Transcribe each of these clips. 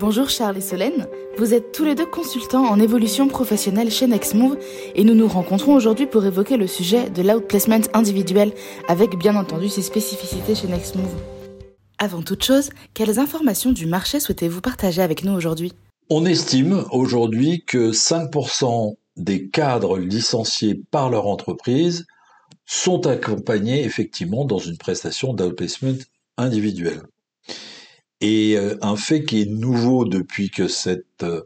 Bonjour Charles et Solène, vous êtes tous les deux consultants en évolution professionnelle chez Nextmove et nous nous rencontrons aujourd'hui pour évoquer le sujet de l'outplacement individuel avec bien entendu ses spécificités chez Nextmove. Avant toute chose, quelles informations du marché souhaitez-vous partager avec nous aujourd'hui? On estime aujourd'hui que 5% des cadres licenciés par leur entreprise sont accompagnés effectivement dans une prestation d'outplacement individuel. Et euh, un fait qui est nouveau depuis que cette euh,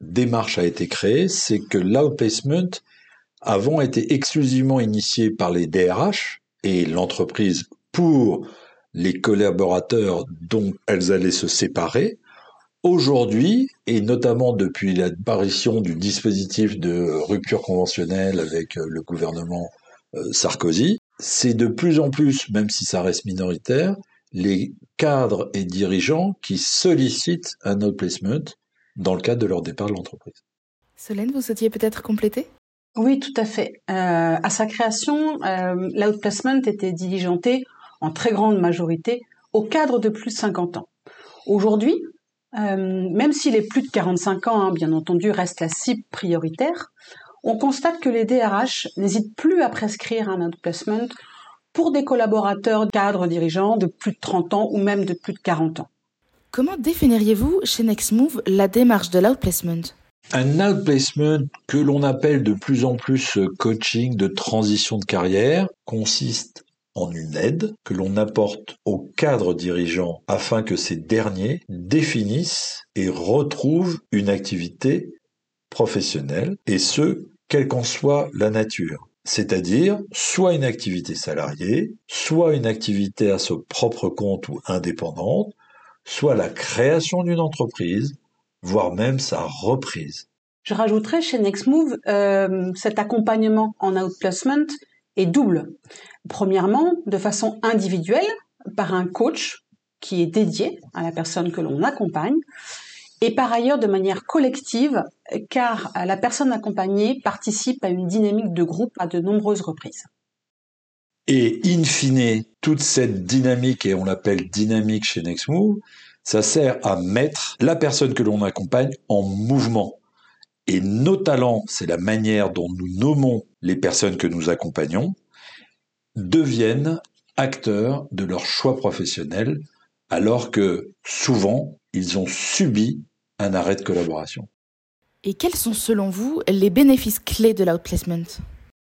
démarche a été créée, c'est que l'outplacement avant était exclusivement initié par les DRH et l'entreprise pour les collaborateurs dont elles allaient se séparer. Aujourd'hui, et notamment depuis l'apparition du dispositif de rupture conventionnelle avec euh, le gouvernement Sarkozy, c'est de plus en plus, même si ça reste minoritaire, les cadres et dirigeants qui sollicitent un outplacement dans le cadre de leur départ de l'entreprise. Solène, vous souhaitiez peut-être compléter? Oui, tout à fait. Euh, à sa création, euh, l'outplacement était diligenté en très grande majorité aux cadres de plus de 50 ans. Aujourd'hui, euh, même si les plus de 45 ans, hein, bien entendu, restent la cible prioritaire, on constate que les DRH n'hésitent plus à prescrire un outplacement pour des collaborateurs cadres dirigeants de plus de 30 ans ou même de plus de 40 ans. Comment définiriez-vous chez Nextmove la démarche de l'outplacement? Un outplacement que l'on appelle de plus en plus coaching de transition de carrière consiste en une aide que l'on apporte aux cadres dirigeants afin que ces derniers définissent et retrouvent une activité professionnelle, et ce, quelle qu'en soit la nature c'est-à-dire soit une activité salariée, soit une activité à son propre compte ou indépendante, soit la création d'une entreprise, voire même sa reprise. Je rajouterais chez Nextmove, euh, cet accompagnement en outplacement est double. Premièrement, de façon individuelle, par un coach qui est dédié à la personne que l'on accompagne, et par ailleurs de manière collective, car la personne accompagnée participe à une dynamique de groupe à de nombreuses reprises. Et in fine, toute cette dynamique, et on l'appelle dynamique chez Nextmove, ça sert à mettre la personne que l'on accompagne en mouvement. Et nos talents, c'est la manière dont nous nommons les personnes que nous accompagnons, deviennent acteurs de leur choix professionnel, alors que souvent, ils ont subi un arrêt de collaboration. Et quels sont selon vous les bénéfices clés de l'outplacement?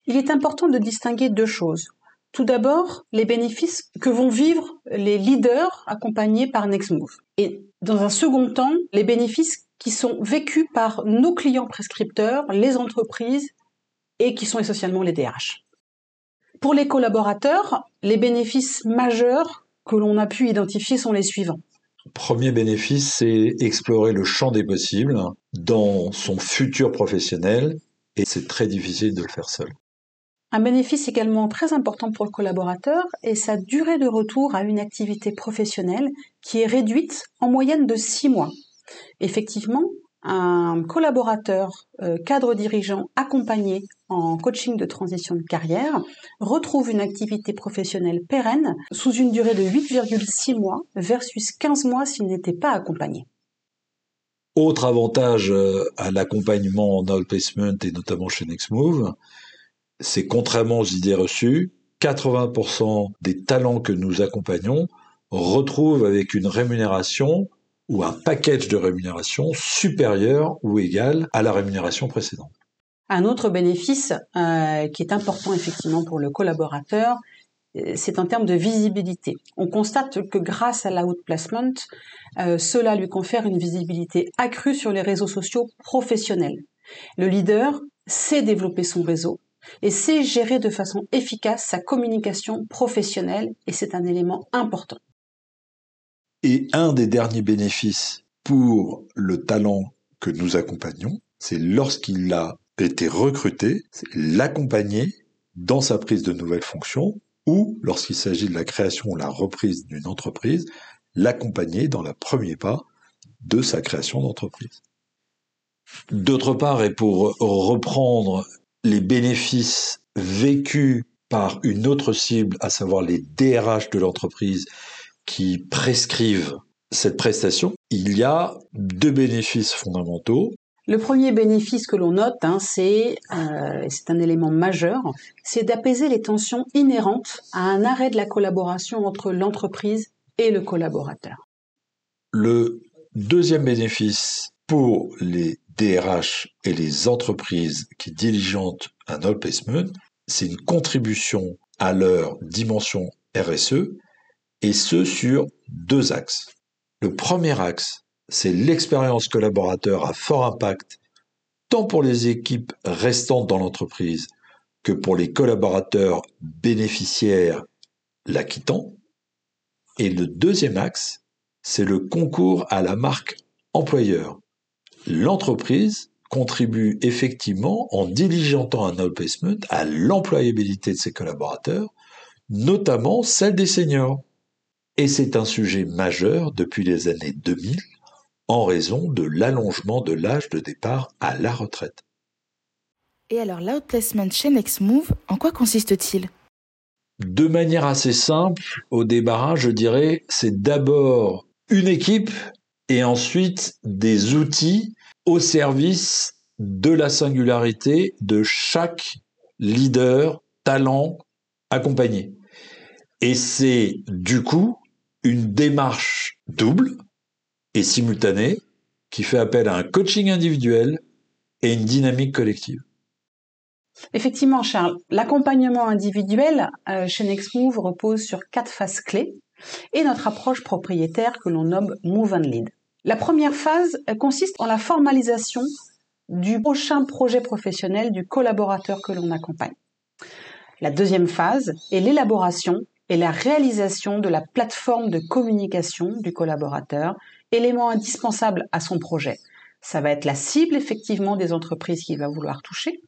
Il est important de distinguer deux choses. Tout d'abord, les bénéfices que vont vivre les leaders accompagnés par Nextmove. Et dans un second temps, les bénéfices qui sont vécus par nos clients prescripteurs, les entreprises et qui sont essentiellement les DRH. Pour les collaborateurs, les bénéfices majeurs que l'on a pu identifier sont les suivants. Premier bénéfice, c'est explorer le champ des possibles dans son futur professionnel et c'est très difficile de le faire seul. Un bénéfice également très important pour le collaborateur est sa durée de retour à une activité professionnelle qui est réduite en moyenne de six mois. Effectivement, un collaborateur euh, cadre dirigeant accompagné en coaching de transition de carrière retrouve une activité professionnelle pérenne sous une durée de 8,6 mois versus 15 mois s'il n'était pas accompagné. Autre avantage euh, à l'accompagnement en outplacement et notamment chez Nextmove, c'est contrairement aux idées reçues, 80% des talents que nous accompagnons retrouvent avec une rémunération ou un package de rémunération supérieur ou égal à la rémunération précédente. Un autre bénéfice euh, qui est important effectivement pour le collaborateur, euh, c'est en termes de visibilité. On constate que grâce à l'outplacement, euh, cela lui confère une visibilité accrue sur les réseaux sociaux professionnels. Le leader sait développer son réseau et sait gérer de façon efficace sa communication professionnelle et c'est un élément important. Et un des derniers bénéfices pour le talent que nous accompagnons, c'est lorsqu'il a été recruté, l'accompagner dans sa prise de nouvelles fonctions ou lorsqu'il s'agit de la création ou la reprise d'une entreprise, l'accompagner dans le premier pas de sa création d'entreprise. D'autre part, et pour reprendre les bénéfices vécus par une autre cible, à savoir les DRH de l'entreprise qui prescrivent cette prestation, il y a deux bénéfices fondamentaux. Le premier bénéfice que l'on note, hein, c'est euh, c'est un élément majeur, c'est d'apaiser les tensions inhérentes à un arrêt de la collaboration entre l'entreprise et le collaborateur. Le deuxième bénéfice pour les DRH et les entreprises qui diligentent un outplacement, c'est une contribution à leur dimension RSE, et ce sur deux axes. Le premier axe, c'est l'expérience collaborateur à fort impact, tant pour les équipes restantes dans l'entreprise que pour les collaborateurs bénéficiaires l'acquittant. Et le deuxième axe, c'est le concours à la marque employeur. L'entreprise contribue effectivement en diligentant un outplacement à l'employabilité de ses collaborateurs, notamment celle des seniors. Et c'est un sujet majeur depuis les années 2000 en raison de l'allongement de l'âge de départ à la retraite. Et alors l'outplacement chez Nextmove, en quoi consiste-t-il? De manière assez simple, au débarras, je dirais, c'est d'abord une équipe et ensuite des outils au service de la singularité de chaque leader, talent accompagné. Et c'est du coup une démarche double et simultanée qui fait appel à un coaching individuel et une dynamique collective. Effectivement, Charles, l'accompagnement individuel euh, chez Nextmove repose sur quatre phases clés et notre approche propriétaire que l'on nomme Move and Lead. La première phase consiste en la formalisation du prochain projet professionnel du collaborateur que l'on accompagne. La deuxième phase est l'élaboration et la réalisation de la plateforme de communication du collaborateur, élément indispensable à son projet. Ça va être la cible effectivement des entreprises qu'il va vouloir toucher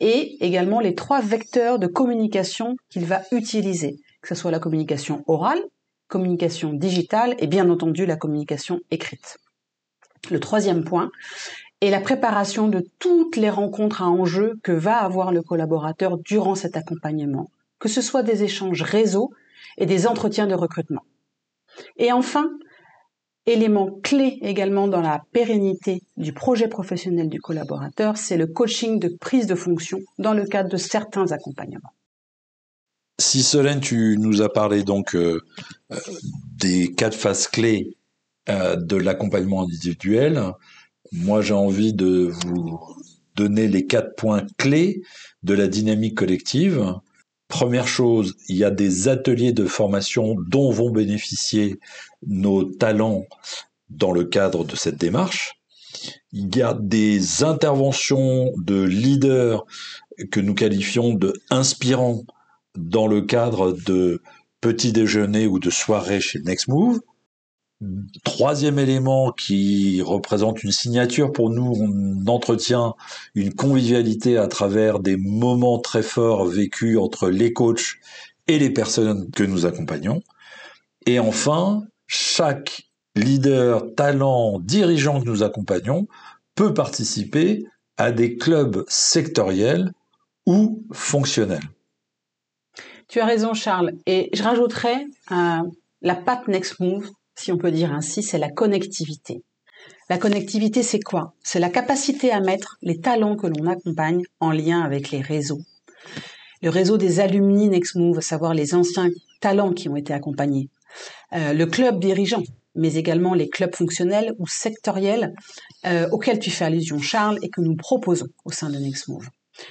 et également les trois vecteurs de communication qu'il va utiliser, que ce soit la communication orale, communication digitale et bien entendu la communication écrite. Le troisième point est la préparation de toutes les rencontres à enjeu que va avoir le collaborateur durant cet accompagnement, que ce soit des échanges réseau et des entretiens de recrutement. Et enfin, élément clé également dans la pérennité du projet professionnel du collaborateur, c'est le coaching de prise de fonction dans le cadre de certains accompagnements. Si Solène, tu nous as parlé donc euh, euh, des quatre phases clés euh, de l'accompagnement individuel, moi j'ai envie de vous donner les quatre points clés de la dynamique collective. Première chose, il y a des ateliers de formation dont vont bénéficier nos talents dans le cadre de cette démarche. Il y a des interventions de leaders que nous qualifions de inspirants dans le cadre de petits déjeuners ou de soirées chez Nextmove. Troisième élément qui représente une signature pour nous, on entretient une convivialité à travers des moments très forts vécus entre les coachs et les personnes que nous accompagnons. Et enfin, chaque leader, talent, dirigeant que nous accompagnons peut participer à des clubs sectoriels ou fonctionnels. Tu as raison, Charles. Et je rajouterais euh, la patte Next Move si on peut dire ainsi, c'est la connectivité. La connectivité, c'est quoi? C'est la capacité à mettre les talents que l'on accompagne en lien avec les réseaux. Le réseau des alumni NextMove, à savoir les anciens talents qui ont été accompagnés. Euh, le club dirigeant, mais également les clubs fonctionnels ou sectoriels euh, auxquels tu fais allusion, Charles, et que nous proposons au sein de NextMove.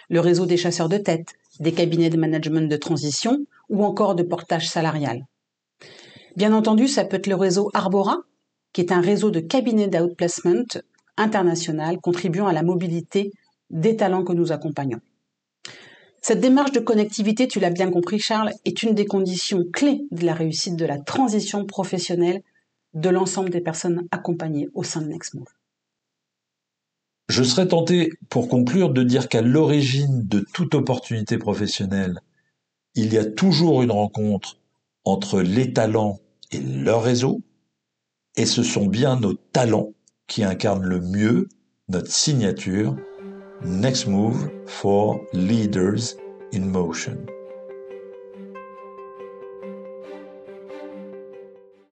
Le réseau des chasseurs de tête, des cabinets de management de transition ou encore de portage salarial. Bien entendu, ça peut être le réseau Arbora, qui est un réseau de cabinets d'outplacement international contribuant à la mobilité des talents que nous accompagnons. Cette démarche de connectivité, tu l'as bien compris Charles, est une des conditions clés de la réussite de la transition professionnelle de l'ensemble des personnes accompagnées au sein de Nextmove. Je serais tenté, pour conclure, de dire qu'à l'origine de toute opportunité professionnelle, il y a toujours une rencontre entre les talents et leur réseau, et ce sont bien nos talents qui incarnent le mieux notre signature Next Move for Leaders in Motion.